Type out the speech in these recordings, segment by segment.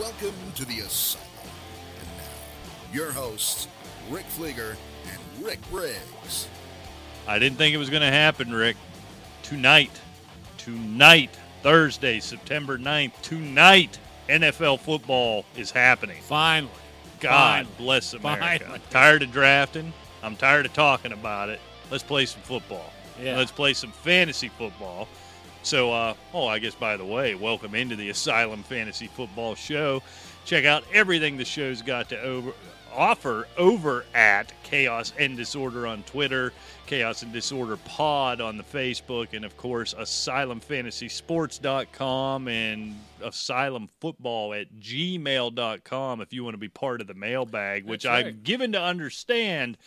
Welcome to the Asylum. And now, your hosts, Rick Flieger and Rick Briggs. I didn't think it was going to happen, Rick. Tonight, tonight, Thursday, September 9th, tonight, NFL football is happening. Finally. God Finally. bless America. Finally. Tired of drafting. I'm tired of talking about it. Let's play some football. Yeah. Let's play some fantasy football. So, uh, oh, I guess by the way, welcome into the Asylum Fantasy Football Show. Check out everything the show's got to over, offer over at Chaos and Disorder on Twitter, Chaos and Disorder Pod on the Facebook, and of course, AsylumFantasySports.com and AsylumFootball at gmail.com if you want to be part of the mailbag, which That's I'm given to understand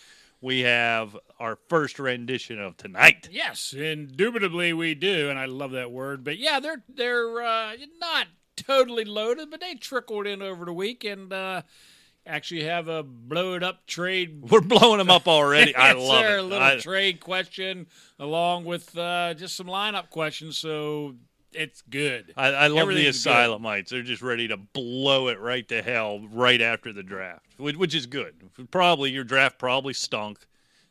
we have our first rendition of tonight. Yes, indubitably we do, and I love that word. But yeah, they're they're uh, not totally loaded, but they trickled in over the week and uh, actually have a blow it up trade. We're blowing them up already. I love it. A little I- trade question along with uh, just some lineup questions, so it's good. I, I love the good. Asylumites. They're just ready to blow it right to hell right after the draft, which, which is good. Probably your draft probably stunk,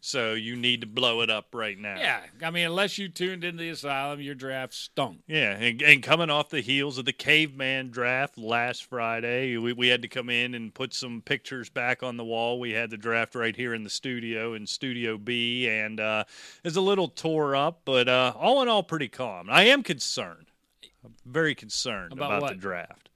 so you need to blow it up right now. Yeah, I mean, unless you tuned into the asylum, your draft stunk. Yeah, and, and coming off the heels of the caveman draft last Friday, we, we had to come in and put some pictures back on the wall. We had the draft right here in the studio in Studio B, and uh, it's a little tore up, but uh, all in all, pretty calm. I am concerned, I'm very concerned About about, the draft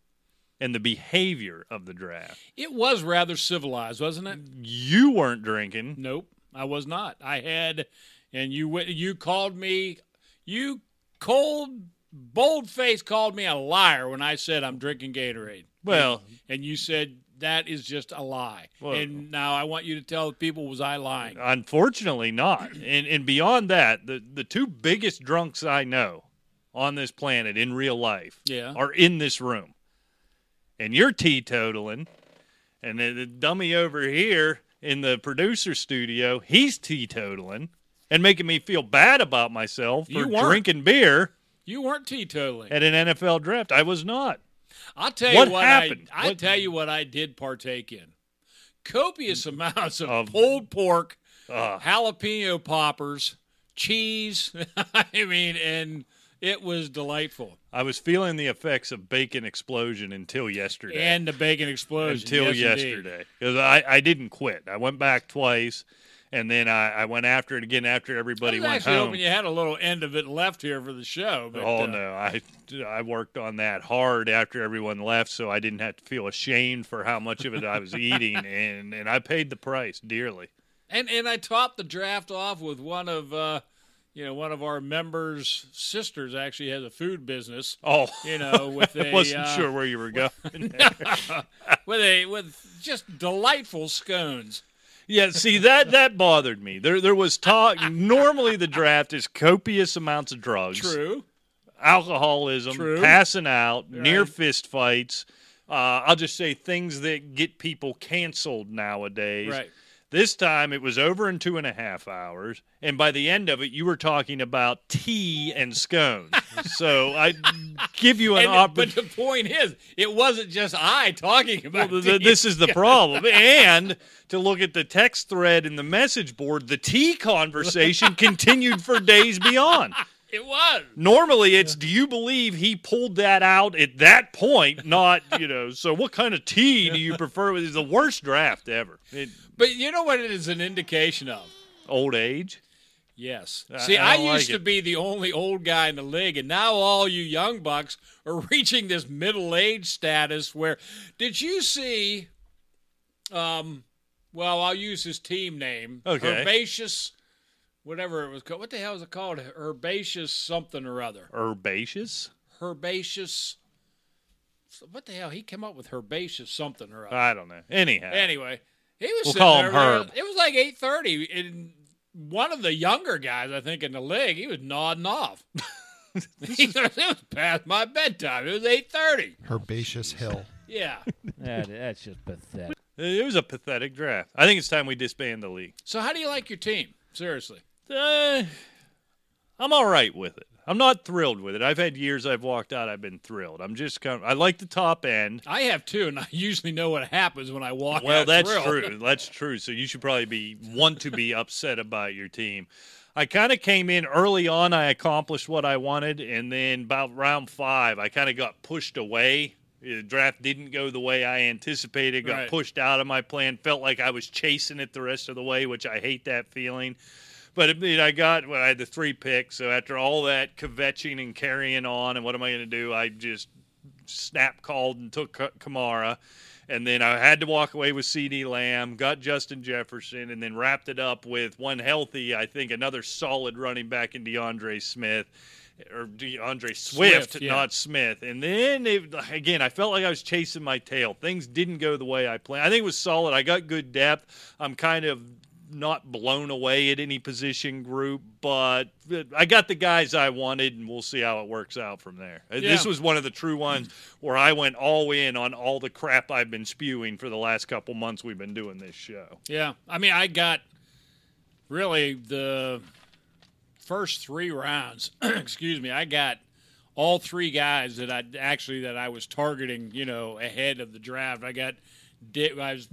and the behavior of the draft. It was rather civilized, wasn't it? You weren't drinking. Nope, I was not. I had, and you went- you called me, you cold, bold face called me a liar when I said I'm drinking Gatorade. Well, and you said that is just a lie. Well- and now I want you to tell the people was I lying? Unfortunately, not. And and beyond that, the the two biggest drunks I know on this planet in real life Yeah. are in this room. And you're teetotaling, and the, the dummy over here in the producer studio, he's teetotaling and making me feel bad about myself for drinking beer You weren't teetotaling. at an NFL draft. I was not. I'll tell What you what happened? I What- tell you what I did partake in. Copious amounts of, Of- pulled pork, Uh, jalapeno poppers, cheese. I mean, and it was delightful. I was feeling the effects of bacon explosion until yesterday. And the bacon explosion. until Yes, yesterday because I, I didn't quit. I went back twice, and then I, I went after it again after everybody I was went actually home. hoping you had a little end of it left here for the show. But, oh uh, no, I I worked on that hard after everyone left, so I didn't have to feel ashamed for how much of it I was eating, and and I paid the price dearly. And and I topped the draft off with one of uh, you know one of our members' sisters actually has a food business. Oh, You know, with I a wasn't uh, sure where you were going. with a with just delightful scones. Yeah, see that that bothered me. There there was talk. Normally, the draft is copious amounts of drugs. True. alcoholism, True. passing out, near Right. fist fights. Uh, I'll just say things that get people canceled nowadays. Right. This time it was over in two and a half hours, and by the end of it, you were talking about tea and scones. so I give you an And, but the point is, it wasn't just I talking about Well, th- this is the problem. And to look at the text thread and the message board, the tea conversation continued for days beyond. It was. Normally, it's do you believe he pulled that out at that point? Not you know. So, what kind of tea do you prefer? It's the worst draft ever. It, But you know what it is an indication of? old age. Yes. See, I I, don't like used to be the only old guy in the league, and now all you young bucks are reaching this middle age status where did you see um well, I'll use his team name. Okay. Herbaceous whatever it was called. What the hell is it called? Herbaceous something or other. Herbaceous. Herbaceous what the hell? He came up with herbaceous something or other. I don't know. Anyhow, Anyway, he was We'll sitting call there, him Herb. It was like eight thirty, and one of the younger guys, I think, in the league, he was nodding off. He it was past my bedtime. It was eight thirty. Herbaceous Hill. Yeah. That, that's just pathetic. it was a pathetic draft. I think it's time we disband the league. So, how do you like your team? Seriously. Uh, I'm all right with it. I'm not thrilled with it. I've had years I've walked out, I've been thrilled. I'm just kind of, I like the top end. I have too, and I usually know what happens when I walk. Out. Well, out that's thrilled. true. That's true. So you should probably be want to be upset about your team. I kind of came in early on. I accomplished what I wanted, and then about round five, I kind of got pushed away. The draft didn't go the way I anticipated. Got Right. pushed out of my plan. Felt like I was chasing it the rest of the way, which I hate that feeling. But I, mean, I got well, I had the three picks. So after all that kvetching and carrying on, and what am I going to do? I just snap called and took Kamara. And then I had to walk away with CeeDee Lamb, got Justin Jefferson, and then wrapped it up with one healthy, I think, another solid running back in DeAndre Smith. Or DeAndre Swift, Swift, yeah. not Smith. And then, it, again, I felt like I was chasing my tail. Things didn't go the way I planned. I think it was solid. I got good depth. I'm kind of not blown away at any position group, but I got the guys I wanted, and we'll see how it works out from there. Uh, This was one of the true ones where I went all in on all the crap I've been spewing for the last couple months we've been doing this show. Yeah, I mean, I got really the first three rounds. excuse me, I got all three guys that I actually that I was targeting. You know, ahead of the draft. I got I was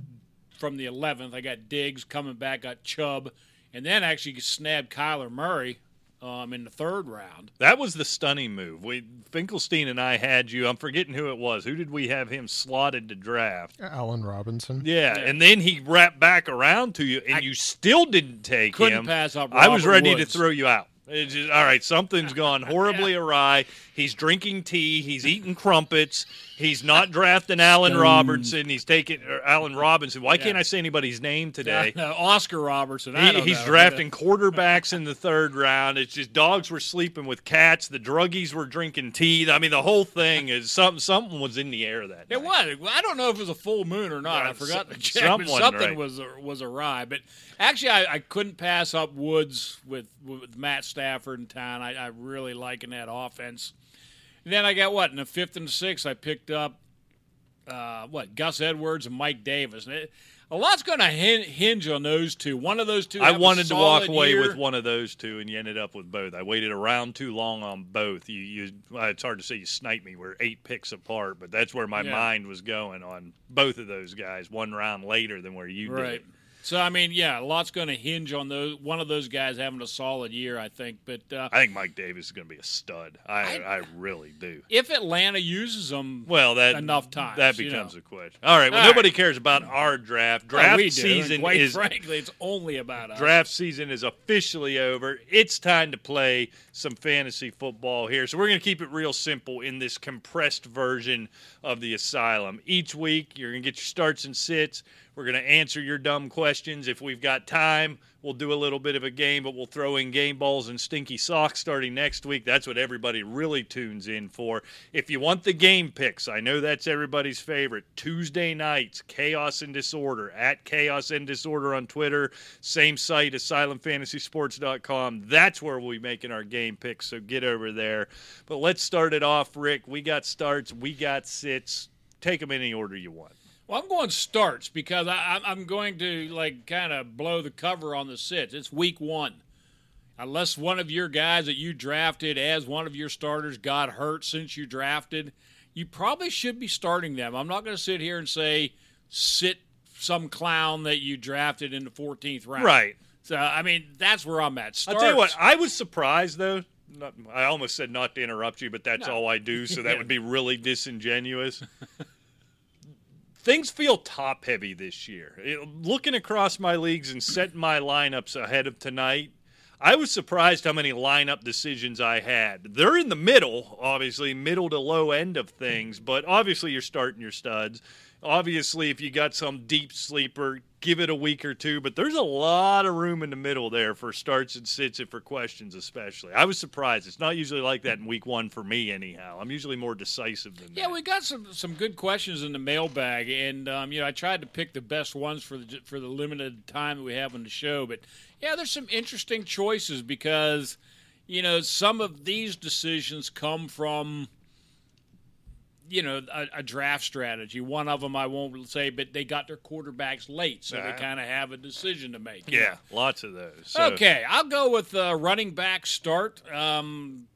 from the eleventh. I got Diggs coming back. Got Chubb, and then actually snabbed Kyler Murray um, in the third round. That was the stunning move. We Finkelstein and I had you. I'm forgetting who it was. Who did we have him slotted to draft? Allen Robinson. Yeah, and then he wrapped back around to you, and you still didn't take Couldn't him. pass up I was ready Woods. to throw you out. It's just, all right, something's gone horribly awry. He's drinking tea. He's eating crumpets. He's not drafting Allen Robertson. He's taking or Allen Robinson. Why can't I say anybody's name today? No, Oscar Robertson. I He, don't he's know. drafting quarterbacks in the third round. It's just dogs were sleeping with cats. The druggies were drinking tea. I mean, the whole thing is something. Something was in the air that It night. was. I don't know if it was a full moon or not. Yeah, I forgot to some- check. but something, something right. was was awry. But actually, I, I couldn't pass up Woods with with Matt Stafford in town. I, I really liking that offense. And then I got what in the fifth and sixth. I picked up uh, what Gus Edwards and Mike Davis. And it, a lot's going to hinge on those two. One of those two. I wanted to walk away year. with one of those two, and you ended up with both. I waited around too long on both. You, you, well, it's hard to say you sniped me. We're eight picks apart, but that's where my Yeah. mind was going on both of those guys. One round later than where you Right. did. So I mean, yeah, a lot's going to hinge on those. One of those guys having a solid year, I think. But uh, I think Mike Davis is going to be a stud. I, I- I, really do. if Atlanta uses them, Well, that enough times, that you becomes know. a question. All right. Well, All right. nobody cares about our draft. Well, Draft season quite is frankly, it's only about us. draft season is officially over. It's time to play some fantasy football here. So we're going to keep it real simple in this compressed version of the asylum. Each week, you're going to get your starts and sits. We're going to answer your dumb questions. If we've got time, we'll do a little bit of a game, but we'll throw in game balls and stinky socks starting next week. That's what everybody really tunes in for. If you want the game picks, I know that's everybody's favorite. Tuesday nights, Chaos and Disorder at Chaos and Disorder on Twitter. Same site, asylumfantasysports.com. That's where we'll be making our game picks, so get over there. But let's start it off, Rick. We got starts, we got sits. Take them in any order you want. Well, I'm going starts because I, I'm- going to like kind of blow the cover on the sits. It's week one. Unless one of your guys that you drafted as one of your starters got hurt since you drafted, you probably should be starting them. I'm not going to sit here and say sit some clown that you drafted in the 14th round. Right. So I mean that's where I'm at. I'll tell you what, I was surprised though. Not, I almost said not to interrupt you, but that's No. all I do, so that would be really disingenuous. Things feel top heavy this year. It- looking across my leagues and setting my lineups ahead of tonight, I was surprised how many lineup decisions I had. They're in the middle, obviously, middle to low end of things, but obviously you're starting your studs. Obviously, if you got some deep sleeper, give it a week or two, but there's a lot of room in the middle there for starts and sits and for questions, especially. I was surprised. It's not usually like that in week one for me, anyhow. I'm usually more decisive than Yeah, that. Yeah, we got some some good questions in the mailbag, and um, you know I tried to pick the best ones for the for the limited time that we have on the show. But yeah, there's some interesting choices because you know some of these decisions come from you know a, a draft strategy. One of them I won't say, but they got their quarterbacks late, so they kind of have a decision to make. Yeah, lots of those. So- Okay, I'll go with uh, running back start. Um,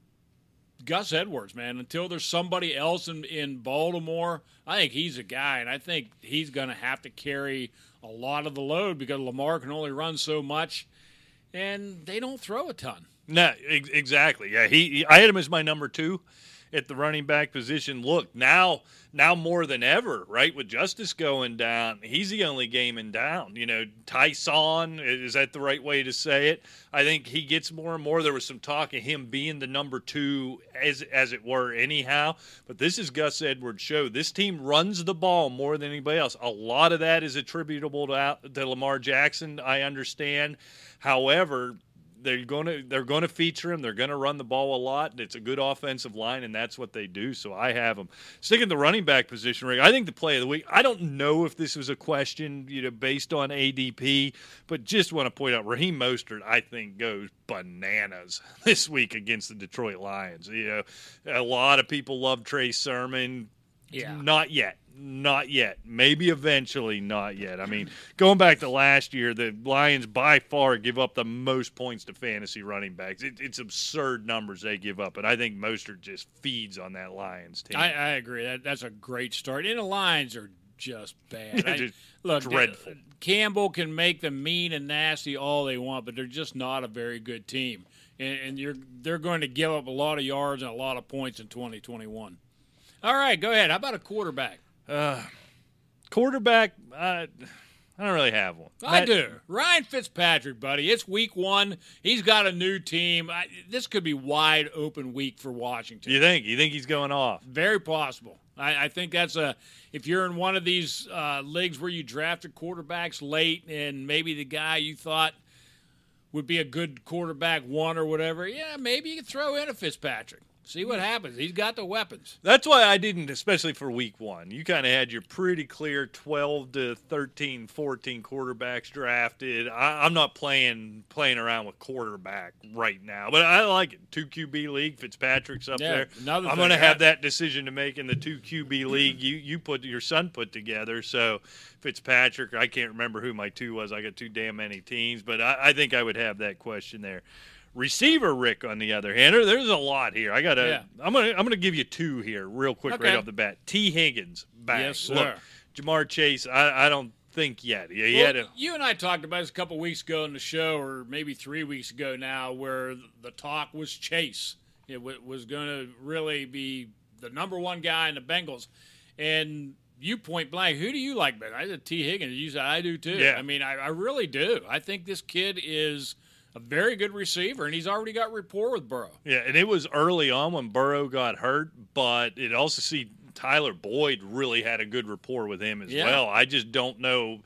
Gus Edwards, man. Until there's somebody else in, in Baltimore, I think he's a guy, and I think he's going to have to carry a lot of the load because Lamar can only run so much, and they don't throw a ton. No, ex- exactly. Yeah, he, he. I had him as my number two at the running back position. Look now, now more than ever, right? With Justice going down, he's the only game in down. You know, Ty'Son is that the right way to say it? I think he gets more and more. There was some talk of him being the number two, as as it were, anyhow. But this is Gus Edwards' show. This team runs the ball more than anybody else. A lot of that is attributable to, to Lamar Jackson. I understand. However, they're going to they're going to feature him. They're going to run the ball a lot. It's a good offensive line, and that's what they do. So I have them sticking the running back position. Rick, I think the play of the week. I don't know if this was a question, you know, based on ADP, but just want to point out Raheem Mostert. I think goes bananas this week against the Detroit Lions. You know, a lot of people love Trey Sermon. Yeah. Not yet. Not yet. Maybe eventually, not yet. I mean, going back to last year, the Lions by far give up the most points to fantasy running backs. It, it's absurd numbers they give up, and I think Mostert just feeds on that Lions team. I, I agree. That that's a great start. And the Lions are just bad. I- Just look, dreadful. Campbell can make them mean and nasty all they want, but they're just not a very good team. And, and you're they're going to give up a lot of yards and a lot of points in 2021. All right, go ahead. How about a quarterback? Quarterback, uh, I don't really have one. I Matt- do. Ryan Fitzpatrick, buddy. It's week one. He's got a new team. I, this could be wide open week for Washington. You think? You think he's going off? Very possible. I, I think that's a. If you're in one of these uh, leagues where you drafted quarterbacks late, and maybe the guy you thought would be a good quarterback one or whatever, yeah, maybe you can throw in a Fitzpatrick. See what happens. He's got the weapons. That's why I didn't, especially for week one. You kind of had your pretty clear 12 to 13, 14 quarterbacks drafted. I, I'm not playing playing around with quarterback right now, but I like it. Two QB league, Fitzpatrick's up Yeah, there. I'm going to have that decision to make in the two QB league. You you put your son put together, so Fitzpatrick. I can't remember who my two was. I got too damn many teams, but I, I think I would have that question there. Receiver Rick, on the other hand, there's a lot here. I gotta. Yeah. I'm gonna. I'm gonna give you two here, real quick, Okay. right off the bat. Tee Higgins, back. Yes, sir. Look, Ja'Marr Chase. I, I don't think yet. He, Well, a. you and I talked about this a couple weeks ago in the show, or maybe three weeks ago now, where the talk was Chase. It w- was going to really be the number one guy in the Bengals. And you point blank, who do you like better? I said Tee Higgins. You said I do too. Yeah. I mean, I, I really do. I think this kid is a very good receiver, and he's already got rapport with Burrow. Yeah, and it was early on when Burrow got hurt, but it also see Tyler Boyd really had a good rapport with him as Yeah. well. I just don't know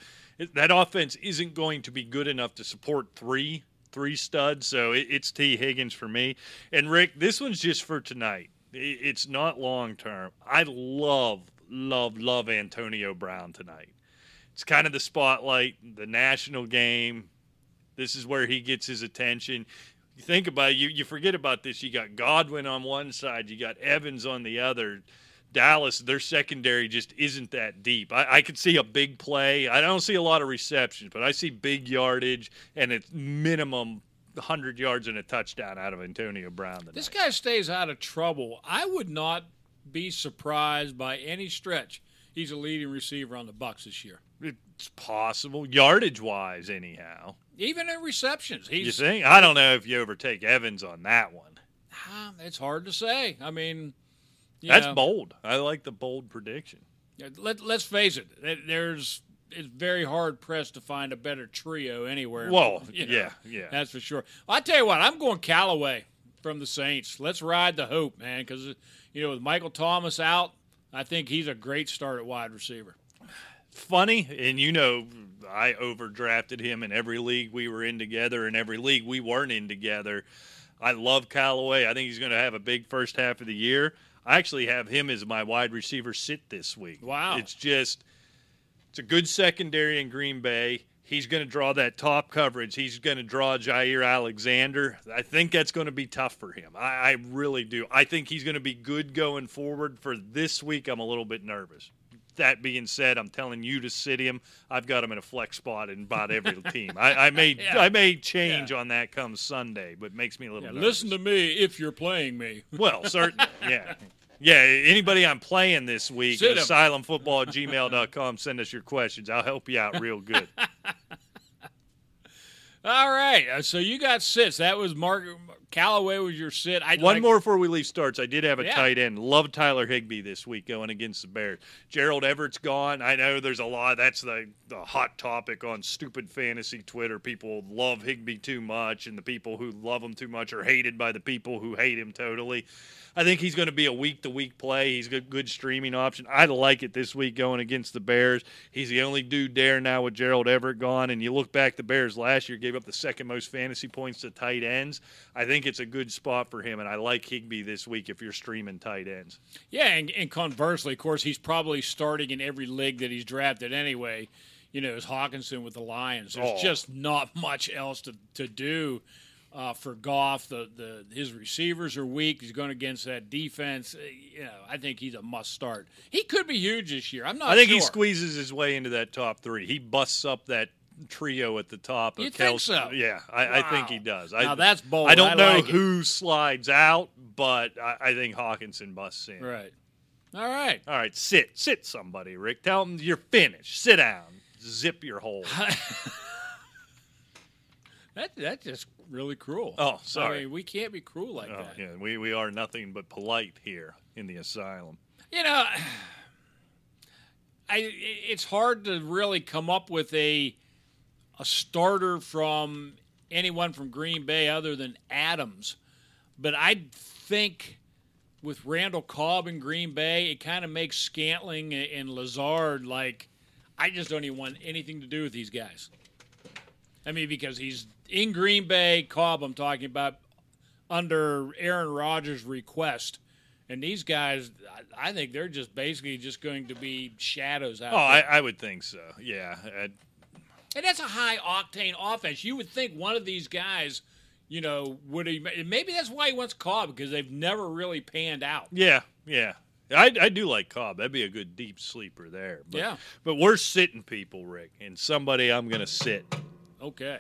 that offense isn't going to be good enough to support three three studs. So it, it's Tee Higgins for me. And Rick, this one's just for tonight. I- It's not long term. I love love love Antonio Brown tonight. It's kind of the spotlight, the national game. This is where he gets his attention. You think about it, you you forget about this. You got Godwin on one side, you got Evans on the other. Dallas, their secondary just isn't that deep. I, I could see a big play. I don't see a lot of receptions, but I see big yardage and it's minimum 100 yards and a touchdown out of Antonio Brown. Tonight. This guy stays out of trouble. I would not be surprised by any stretch. He's a leading receiver on the Bucks this year. It's possible, yardage wise, anyhow. Even in receptions, You see. I don't know if you overtake Evans on that one. Ah, it's hard to say. I mean, That's know, bold. I like the bold prediction. Let, let's face it. There's it's very hard pressed to find a better trio anywhere. Well, you know, yeah, yeah. that's for sure. I tell you what, I'm going Callaway from the Saints. Let's ride the hope, man, because you know with Michael Thomas out, I think he's a great start at wide receiver. funny, and you know, I overdrafted him in every league we were in together, and every league we weren't in together. I love Callaway. I think he's going to have a big first half of the year. I actually have him as my wide receiver sit this week. Wow. It's just, it's a good secondary in Green Bay. He's going to draw that top coverage. He's going to draw Jaire Alexander. I think that's going to be tough for him. I, I really do. I think he's going to be good going forward. For this week, I'm a little bit nervous. That being said, I'm telling you to sit him. I've got him in a flex spot in about every team. I, I may Yeah. I may change on that come Sunday, but makes me a little. Yeah, nervous. listen to me if you're playing me. Well, certainly, yeah. Yeah, anybody I'm playing this week, Sit 'em. asylumfootball at gmail.com, send us your questions. I'll help you out real good. All right, uh, so you got sits. That was Mark Callaway was your sit. I One like- more before we leave starts. I did have a Yeah. tight end. Love Tyler Higbee this week going against the Bears. Gerald Everett's gone. I know there's a lot. That's the, the hot topic on stupid fantasy Twitter. People love Higbee too much, and the people who love him too much are hated by the people who hate him totally. I think he's going to be a week to week play. He's a good, good streaming option. I like it this week going against the Bears. He's the only dude there now with Gerald Everett gone. And you look back, the Bears last year gave up the second most fantasy points to tight ends. I think it's a good spot for him, and I like Higbee this week if you're streaming tight ends. Yeah, and, and conversely, of course, he's probably starting in every league that he's drafted anyway. You know, is Hockenson with the Lions. There's Oh. just not much else to, to do uh, for Goff. The, the his receivers are weak. He's going against that defense. Uh, You know, I think he's a must start. He could be huge this year. I'm not. I think he squeezes his way into that top three. He busts up that trio at the top. Of You think Kelce. so? Yeah, I, I think he does. Now I, that's bold. I don't I know like it. who slides out, but I, I think Hockenson busts in. Right. All right. All right, sit, sit, somebody, Rick. Tell them you're finished. Sit down. Zip your hole. That that's just really cruel. Oh, sorry. I mean, we can't be cruel like Oh, that. yeah, we, we are nothing but polite here in the asylum. You know, I it's hard to really come up with a a starter from anyone from Green Bay other than Adams. But I think with Randall Cobb in Green Bay, it kind of makes Scantling and- and Lazard like I just don't even want anything to do with these guys. I mean, because he's in Green Bay, Cobb, I'm talking about under Aaron Rodgers' request. And these guys, I think they're just basically just going to be shadows out oh, there. Oh, I. I would think so. Yeah. I- and that's a high octane offense. You would think one of these guys, you know, would he, maybe that's why he wants Cobb because they've never really panned out. yeah. Yeah. I, I do like Cobb. That'd be a good deep sleeper there. But, Yeah. But we're sitting people, Rick, and somebody I'm going to sit. Okay.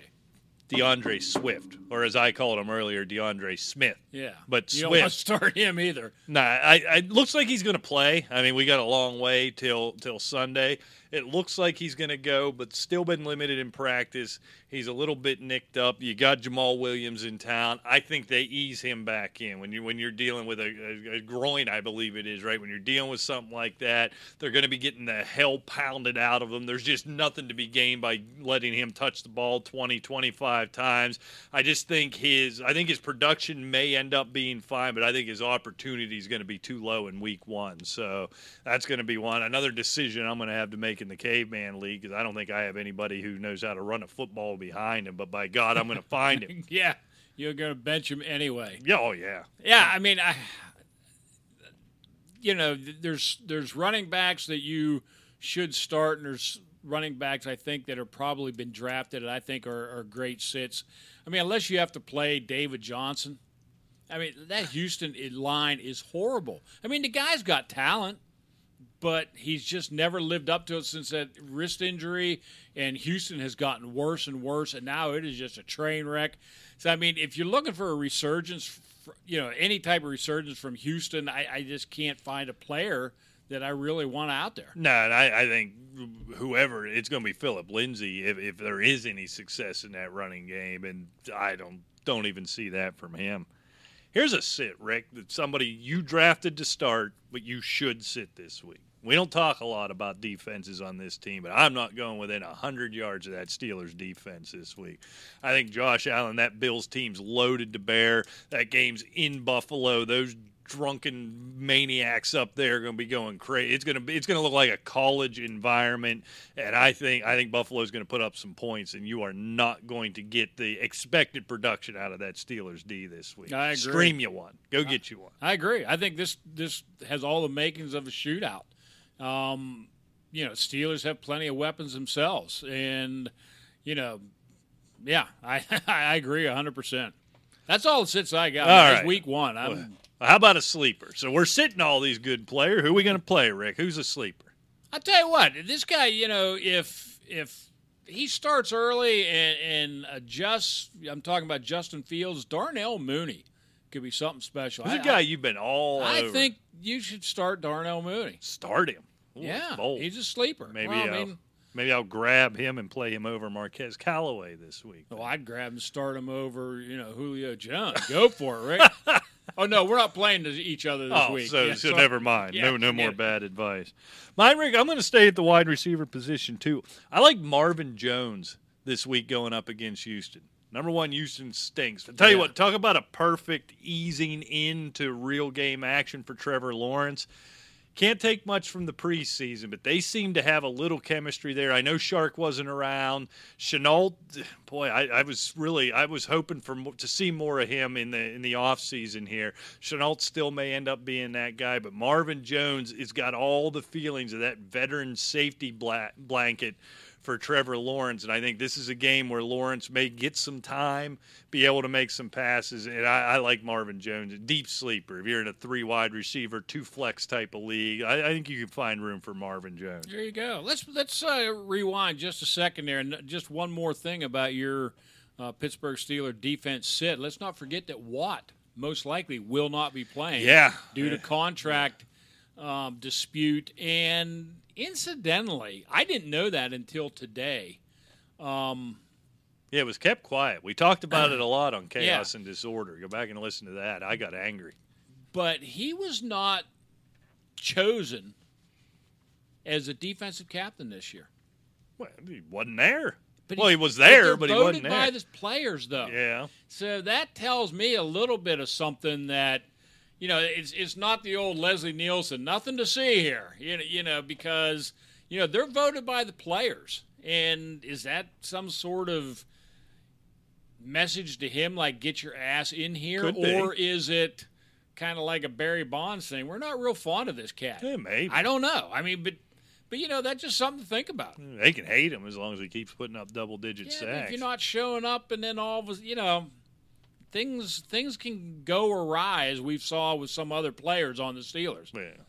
DeAndre Swift, or as I called him earlier, DeAndre Smith. Yeah. But you don't want to start him either. Nah, I, I it looks like he's going to play. I mean, we got a long way till till Sunday. It looks like he's going to go, but still been limited in practice. He's a little bit nicked up. You got Jamaal Williams in town. I think they ease him back in when you when you're dealing with a, a, a groin, I believe it is right. When you're dealing with something like that, they're going to be getting the hell pounded out of them. There's just nothing to be gained by letting him touch the ball 20, 25 times. I just think his I think his production may end up being fine, but I think his opportunity is going to be too low in week one. So that's going to be one another decision I'm going to have to make in the caveman league because I don't think I have anybody who knows how to run a football behind him. But by God, I'm going to find him. Yeah. You're going to bench him anyway. Yeah, oh yeah. Yeah, I mean, I, you know, there's there's running backs that you should start, and there's running backs I think that have probably been drafted, and I think are, are great sits. I mean, unless you have to play David Johnson. I mean, that Houston line is horrible. I mean, the guy's got talent, but he's just never lived up to it since that wrist injury. And Houston has gotten worse and worse, and now it is just a train wreck. So, I mean, if you're looking for a resurgence, you know, any type of resurgence from Houston, I, I just can't find a player that I really want out there. No, and I, I think whoever it's going to be Phillip Lindsay if, if there is any success in that running game, and I don't don't even see that from him. Here's a sit, Rick, that somebody you drafted to start, but you should sit this week. We don't talk a lot about defenses on this team, but I'm not going within 100 yards of that Steelers defense this week. I think Josh Allen, that Bills team's loaded to bear. That game's in Buffalo. Those drunken maniacs up there are going to be going crazy. It's going to be it's going to look like a college environment, and I think I think Buffalo's going to put up some points, and you are not going to get the expected production out of that Steelers D this week. I agree. Stream you one. Go get you one. I agree. I think this this has all the makings of a shootout. Um, you know, Steelers have plenty of weapons themselves, and you know, yeah, I I agree hundred percent. That's all the sits I got. All It's week one. I'm, How about a sleeper? So we're sitting all these good players. Who are we going to play, Rick? Who's a sleeper? I tell you what, this guy, you know, if if he starts early and, and adjusts, I'm talking about Justin Fields, Darnell Mooney could be something special. He's I, a guy you've been all I, I over. think you should start Darnell Mooney. start him. Ooh, yeah, bold. he's a sleeper. maybe Well, I I'll, mean, maybe I'll grab him and play him over Marquez Callaway this week. well, I'd grab him, start him over, you know, Julio Jones. Go for it, right? oh no, we're not playing to each other this oh, week. so, Yeah, so sorry. never mind. Yeah, no, no more bad advice. Mine, Rick. I'm going to stay at the wide receiver position too. I like Marvin Jones this week going up against Houston. Number one, Houston stinks. But tell you what, talk about a perfect easing into real game action for Trevor Lawrence. Can't take much from the preseason, but they seem to have a little chemistry there. I know Chark wasn't around. Shenault, boy, I, I was really I was hoping for to see more of him in the in the off season here. Shenault still may end up being that guy, but Marvin Jones has got all the feelings of that veteran safety bla- blanket for Trevor Lawrence, and I think this is a game where Lawrence may get some time, be able to make some passes, and I, I like Marvin Jones, a deep sleeper. If you're in a three wide receiver, two flex type of league, I, I think you can find room for Marvin Jones. There you go. Let's let's uh, rewind just a second there, and just one more thing about your uh, Pittsburgh Steeler defense sit. Let's not forget that Watt most likely will not be playing. Yeah. due to contract um, dispute, and incidentally, I didn't know that until today. Um, Yeah, it was kept quiet. We talked about it a lot on Yeah. Chaos and Disorder. Go back and listen to that. I got angry. but he was not chosen as a defensive captain this year. Well, he wasn't there. But well, he- he was there, they're but he wasn't there. by the players, though. Yeah. So that tells me a little bit of something that, you know, it's it's not the old Leslie Nielsen, nothing to see here. You know, you know, because you know they're voted by the players, and is that some sort of message to him, like get your ass in here, Could be. or is it kind of like a Barry Bonds thing? We're not real fond of this cat. Yeah, maybe. I don't know. I mean, but but you know, that's just something to think about. They can hate him as long as he keeps putting up double digit Yeah, sacks. if you're not showing up, and then all of a you know, things things can go awry as we saw with some other players on the Steelers. Yeah.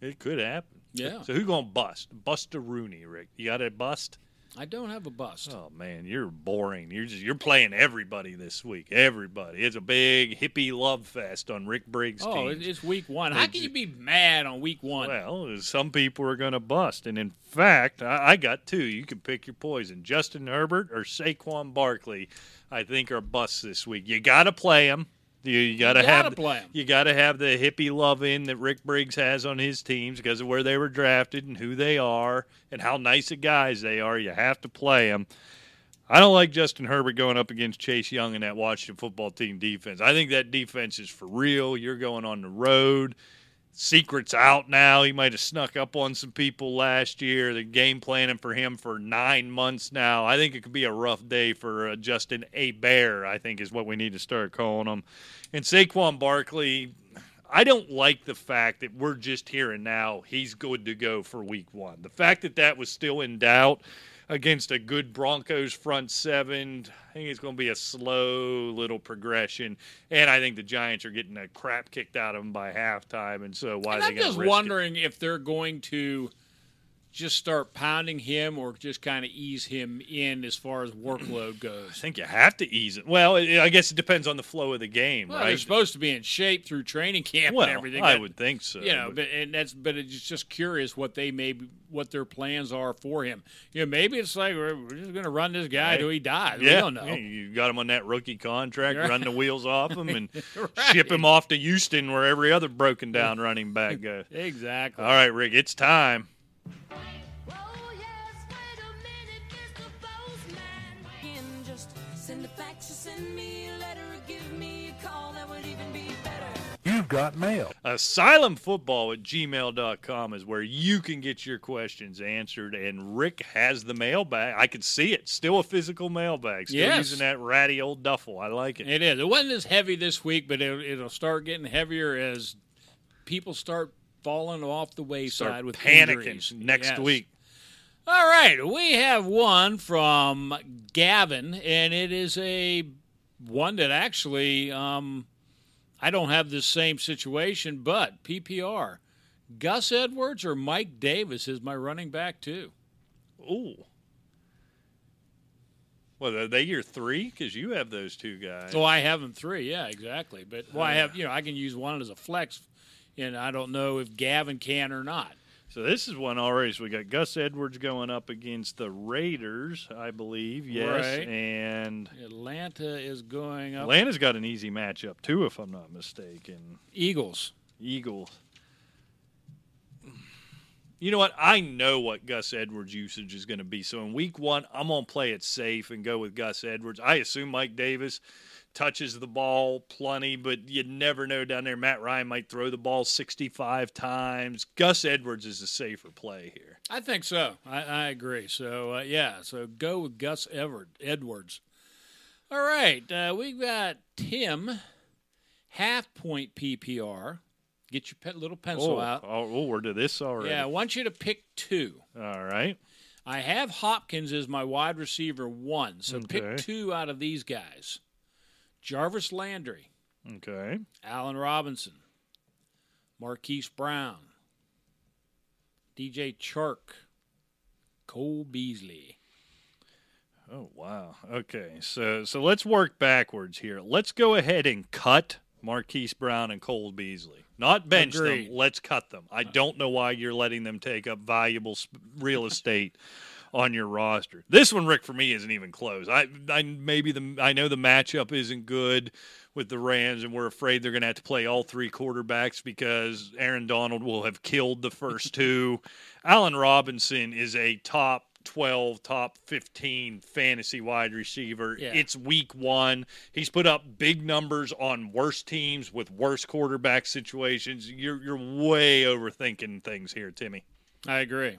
It could happen. Yeah. So who gonna bust? Bust a Rooney, Rick. You got a bust? I don't have a bust. Oh man, you're boring. You're just you're playing everybody this week. Everybody. It's a big hippie love fest on Rick Briggs' Oh, team. it's week one. How can you be mad on week one? Well, some people are going to bust, and in fact, I, I got two. You can pick your poison: Justin Herbert or Saquon Barkley. I think are busts this week. You got to play them. You, you got to gotta have. You got to have the hippie love in that Rick Briggs has on his teams because of where they were drafted and who they are and how nice of guys they are. You have to play them. I don't like Justin Herbert going up against Chase Young and that Washington football team defense. I think that defense is for real. You're going on the road. Secret's out now. He might have snuck up on some people last year. They're game planning for him for nine months now. I think it could be a rough day for uh, Justin A. Bear, I think is what we need to start calling him. And Saquon Barkley, I don't like the fact that we're just here and now. He's good to go for week one. The fact that that was still in doubt against a good Broncos front seven, I think it's going to be a slow little progression. And I think the Giants are getting a crap kicked out of them by halftime. And so why and are I'm they going just wondering if they're going to just start pounding him or just kind of ease him in as far as workload goes? I think you have to ease it. Well, it- I guess it depends on the flow of the game, Well, they're supposed to be in shape through training camp well, and everything. I but- would think so. you know, but- but and that's but it's just curious what they may be, what their plans are for him. You know, maybe it's like we're, we're just going to run this guy Right. till he dies. yeah, we don't know. you got him on that rookie contract, Right. run the wheels off him, and Right. ship him off to Houston, where every other broken down running back goes. Exactly. All right, Rick, it's time. Oh, yes, wait a minute, Mr. Postman. In just send a fax or send me a letter give me a call, that would even be better. You've got mail. Asylumfootball at gmail.com is where you can get your questions answered. And Rick has the mailbag. I can see it. Still a physical mailbag. Still Yes. using that ratty old duffel. I like it. It is. It wasn't as heavy this week, but it, it'll start getting heavier as people start falling off the wayside Start with panicking injuries. next Yes. week. All right, we have one from Gavin, and it is a one that actually um, I don't have the same situation, but PPR Gus Edwards or Mike Davis is my running back too. Ooh. Well, are they your three? Because you have those two guys. So I have them three, yeah, exactly. But well, I have you know I can use one as a flex, and I don't know if Gavin can or not. So this is one already. So we got Gus Edwards going up against the Raiders, I believe. Yes, Right. and Atlanta is going up. Atlanta's got an easy matchup too, if I'm not mistaken. Eagles. Eagles. You know what? I know what Gus Edwards' usage is going to be. So in week one, I'm going to play it safe and go with Gus Edwards. I assume Mike Davis touches the ball plenty, but you never know down there. Matt Ryan might throw the ball 65 times. Gus Edwards is a safer play here. I think so. I, I agree. So uh, yeah, so go with Gus Everett, Edwards. All right, uh, we've got Tim, half point PPR. Get your pe- little pencil oh, out. oh, oh, we're to this already. Yeah, I want you to pick two. All right. I have Hopkins as my wide receiver one, so Okay. pick two out of these guys: Jarvis Landry, Okay. Allen Robinson, Marquise Brown, DJ Chark, Cole Beasley. Oh wow. Okay. So so let's work backwards here. Let's go ahead and cut Marquise Brown and Cole Beasley. Not bench Agreed. them. Let's cut them. I don't know why you're letting them take up valuable real estate on your roster. This one, Rick, for me isn't even close. I I maybe the I know the matchup isn't good with the Rams, and we're afraid they're going to have to play all three quarterbacks because Aaron Donald will have killed the first two. Allen Robinson is a top 12, top 15 fantasy wide receiver. Yeah. It's week one. He's put up big numbers on worse teams with worse quarterback situations. You're, you're way overthinking things here, Timmy. I agree.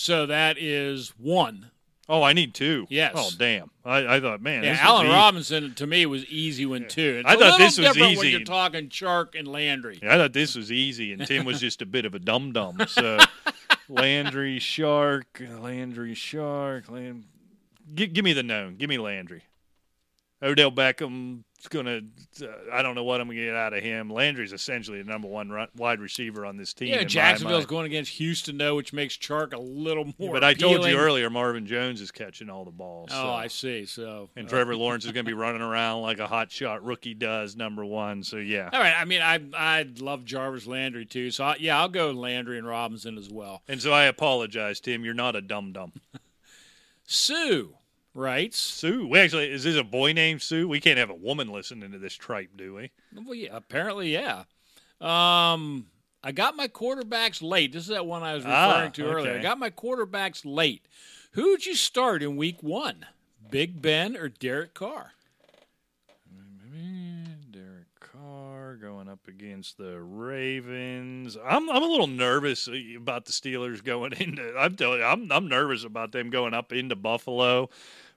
So that is one. Oh, I need two. Yes. Oh, damn. I, I thought, man. Yeah, Allen. Robinson to me was easy one too. It's I thought this was different when easy. you're talking Chark and Landry. Yeah, I thought this was easy, and Tim was just a bit of a dum dum. So Landry Chark, Landry Chark, Land. Give, give me the known. Give me Landry. Odell Beckham's gonna. Uh, I don't know what I'm gonna get out of him. Landry's essentially the number one run, wide receiver on this team. Yeah, Jacksonville's going against Houston though, which makes Chark a little more. But I told you earlier, Marvin Jones is catching all the balls. Oh. I see. So And Trevor Lawrence is going to be running around like a hot shot rookie does, number one. So yeah. All right. I mean, I I love Jarvis Landry too. So I, yeah, I'll go Landry and Robinson as well. And so I apologize, Tim. You're not a dum dum. Sue writes. Sue. We actually is this a boy named Sue? We can't have a woman listening to this tripe, do we? Well, yeah, apparently, yeah. Um, I got my quarterbacks late. This is that one I was referring Ah, to earlier. I got my quarterbacks late. Who'd you start in week one? Big Ben or Derek Carr? Going up against the Ravens. I'm I'm a little nervous uh, about the Steelers going into. I'm telling you, I'm I'm nervous about them going up into Buffalo.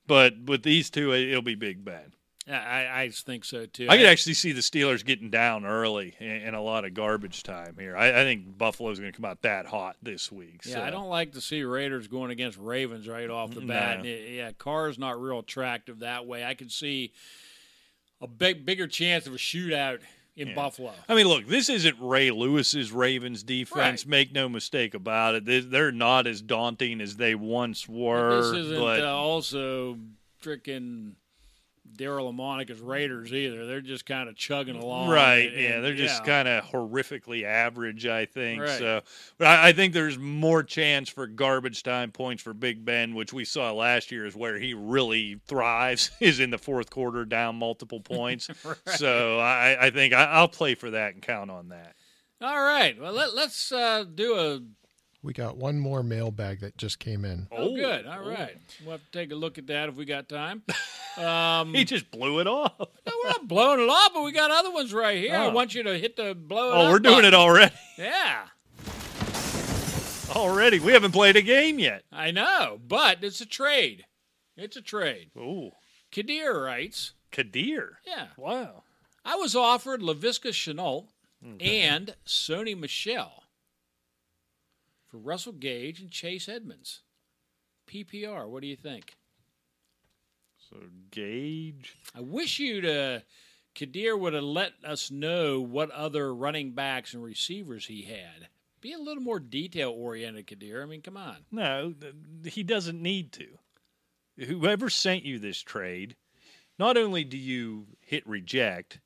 But with these two, it'll be Big Ben. I, I, think so too. I could actually see the Steelers getting down early and, a lot of garbage time here. I, I think Buffalo's going to come out that hot this week. Yeah, so. I don't like to see Raiders going against Ravens right off the bat. No. Yeah, Carr's not real attractive that way. I could see a big bigger chance of a shootout in Yeah. Buffalo. I mean, look, this isn't Ray Lewis's Ravens defense. Right. Make no mistake about it. They- They're not as daunting as they once were. this isn't but uh, also freaking Daryle Lamonica's Raiders either. They're just kind of chugging along. right, and- yeah, they're just yeah. kind of horrifically average, I think. Right. So, but I, I think there's more chance for garbage time points for Big Ben, which we saw last year is where he really thrives, is in the fourth quarter down multiple points. So I, I think I, I'll play for that and count on that. All right. Well, let, let's uh, do a. We got one more mailbag that just came in. Oh, good. All right. We'll have to take a look at that if we got time. Um, He just blew it off. no, we're not blowing it off, but we got other ones right here. I Oh. want you to hit the blow it Oh, up we're doing button. it already. Yeah, Already, we haven't played a game yet. I know, but it's a trade. It's a trade. Ooh, Kadir writes, Kadir. yeah, Wow. I was offered Laviska Shenault and Sony Michel for Russell Gage and Chase Edmonds. PPR, what do you think? So Gage. I wish you'd, uh, Kadir would have let us know what other running backs and receivers he had. Be a little more detail oriented, Kadir. I mean, come on. No, he doesn't need to. Whoever sent you this trade, not only do you hit reject,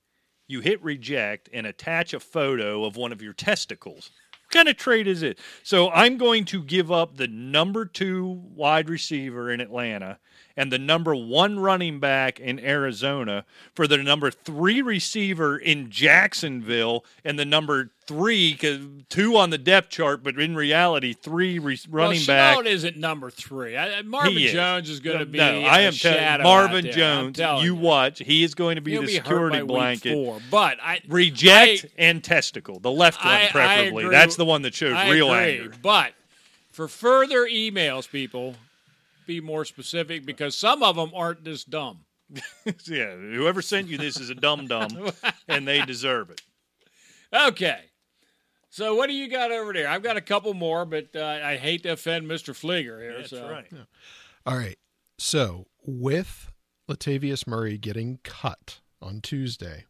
you hit reject and attach a photo of one of your testicles. Kind of trade is it? So I'm going to give up the number two wide receiver in Atlanta and the number one running back in Arizona for the number three receiver in Jacksonville and the number three, 'cause two on the depth chart, but in reality, three re- running well, back. Shenault isn't number three. I, Marvin is. Jones is going to be. No, I am telling Marvin Jones. telling You watch. He is going to be He'll the be security blanket. four. But I Reject I- and testicle. The left one, I- preferably. That's the one that shows real agree. anger. But for further emails, people, be more specific because some of them aren't this dumb. yeah, whoever sent you this is a dumb dumb, and they deserve it. Okay. So what do you got over there? I've got a couple more, but uh, I hate to offend Mr. Flieger here. That's so. right. All right. So with Latavius Murray getting cut on Tuesday,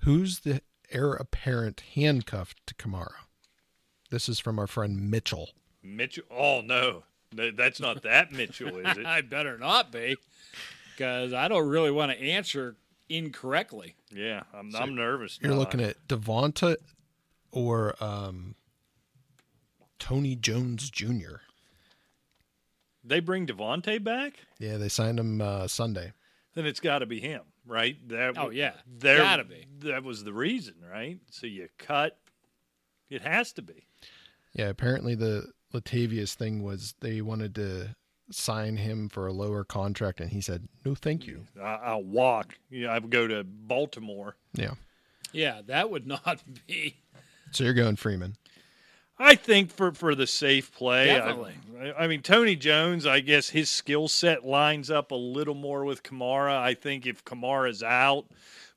who's the heir apparent handcuffed to Kamara? This is from our friend Mitchell. Mitchell. Oh no, Th- that's not that Mitchell, is it? I better not be because I don't really want to answer incorrectly. Yeah, I'm. I'm nervous. You're now. looking at Devonta or um, Tony Jones Jr. They bring Devonta back. Yeah, they signed him uh, Sunday. Then it's got to be him, right? That. Oh, yeah. there Gotta be. That was the reason, right? So you cut. It has to be. Yeah, apparently the Latavius thing was they wanted to sign him for a lower contract, and he said, "No, thank you." I, I'll walk. Yeah, I would go to Baltimore. Yeah. Yeah, that would not be. So you're going Freeman. I think for for the safe play, Definitely. I, I mean Tony Jones. I guess his skill set lines up a little more with Kamara. I think if Kamara's out,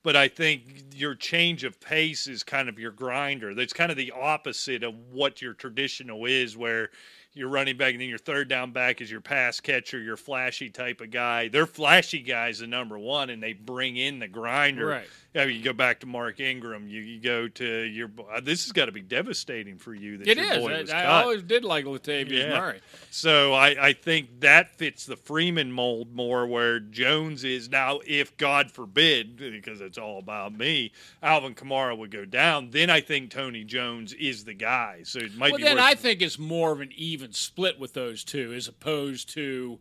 but I think your change of pace is kind of your grinder. That's kind of the opposite of what your traditional is, where you're running back and then your third down back is your pass catcher, your flashy type of guy. They're flashy guys, the number one, and they bring in the grinder. Right. I mean, you go back to Mark Ingram. You, you go to your. uh, This has got to be devastating for you. That It is. I, I always did like Latavius Yeah. Murray. So I, I think that fits the Freeman mold more, where Jones is now. If God forbid, because it's all about me, Alvin Kamara would go down. Then I think Tony Jones is the guy. So it might Well, be. then I think it's more of an even split with those two as opposed to.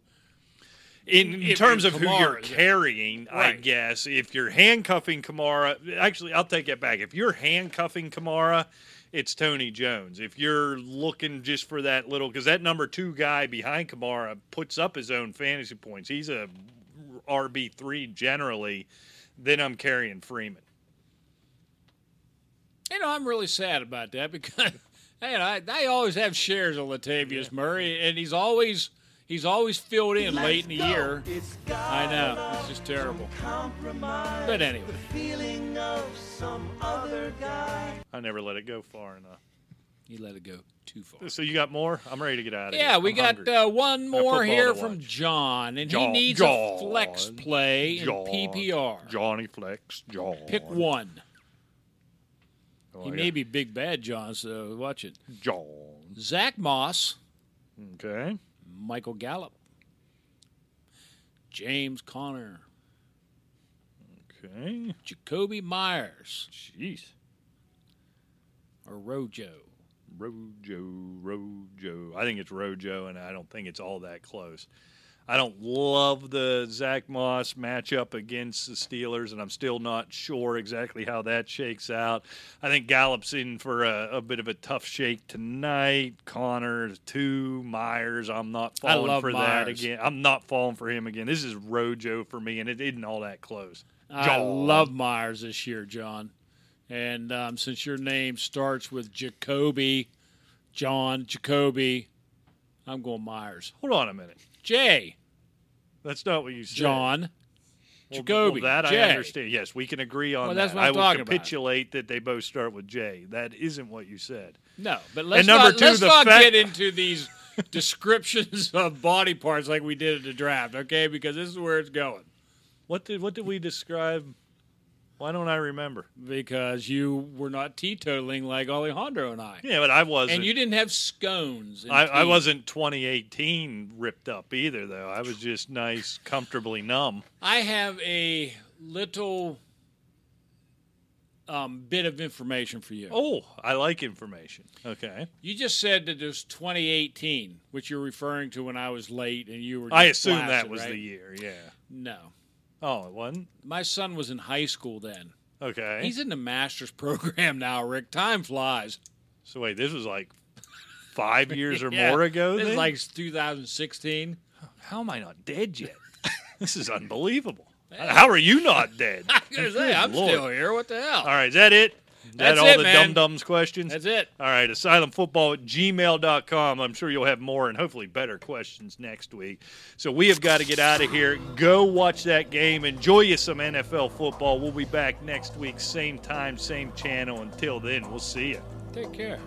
In, in terms of who you're Kamara- carrying, I guess if you're handcuffing Kamara, actually, I'll take it back. If you're handcuffing Kamara, it's Tony Jones. If you're looking just for that little, because that number two guy behind Kamara puts up his own fantasy points. He's a RB three generally. Then I'm carrying Freeman. You know, I'm really sad about that because, hey, I, I always have shares of Latavius Murray, and he's always he's always filled in late in the year. I know it's just terrible. But anyway, I never let it go far enough. you let it go too far. So you got more? I'm ready to get out of here. Yeah, we I'm got uh, one more football here from. John, and John, he needs John. a flex play in PPR. Johnny Flex. John. Pick one. Oh, He I may be big bad, John. So watch it. John. Zach Moss, Okay. Michael Gallup, James Conner. Okay. Jakobi Meyers, Jeez. or Rojo. Rojo, Rojo. I think it's Rojo, and I don't think it's all that close. I don't love the Zack Moss matchup against the Steelers, and I'm still not sure exactly how that shakes out. I think Gallup's in for a, a bit of a tough shake tonight. Conner, two. Meyers, I'm not falling for that again. I'm not falling for him again. This is Rojo for me, and it isn't all that close. I love Meyers this year, John. And um, since your name starts with Jacoby, John Jacoby, I'm going Meyers. Hold on a minute. Jay, That's not what you said. John, Well, Jacoby, well, that. I understand. Yes, we can agree on Well, that. what I'm I will talking about. capitulate that they both start with J. That isn't what you said. No, but let's not, two, let's not fact- get into these descriptions of body parts like we did at the draft, okay? Because this is where it's going. What did what did we describe? Why don't I remember? because you were not teetotaling like Alejandro and I. Yeah, but I wasn't. And you didn't have scones. I, I wasn't 2018 ripped up either, though. I was just nice, comfortably numb. I have a little um, bit of information for you. Oh, I like information. Okay. You just said that it was 2018, which you're referring to when I was late and you were. I just assume that was right? the year. Yeah. No, Oh, it wasn't. my son was in high school then. Okay. He's in the master's program now. Rick, time flies. so wait, this was like five years or Yeah, more ago. This is like 2016. how am I not dead yet? this is unbelievable. How are you not dead? I was gonna say, I'm Lord. still here. What the hell? All right, is that it? Is that That's all it, the man. dum dums questions? That's it. All right, asylumfootball at gmail.com. I'm sure you'll have more and hopefully better questions next week. So we have got to get out of here. Go watch that game. Enjoy you some NFL football. We'll be back next week, same time, same channel. Until then, we'll see you. Take care.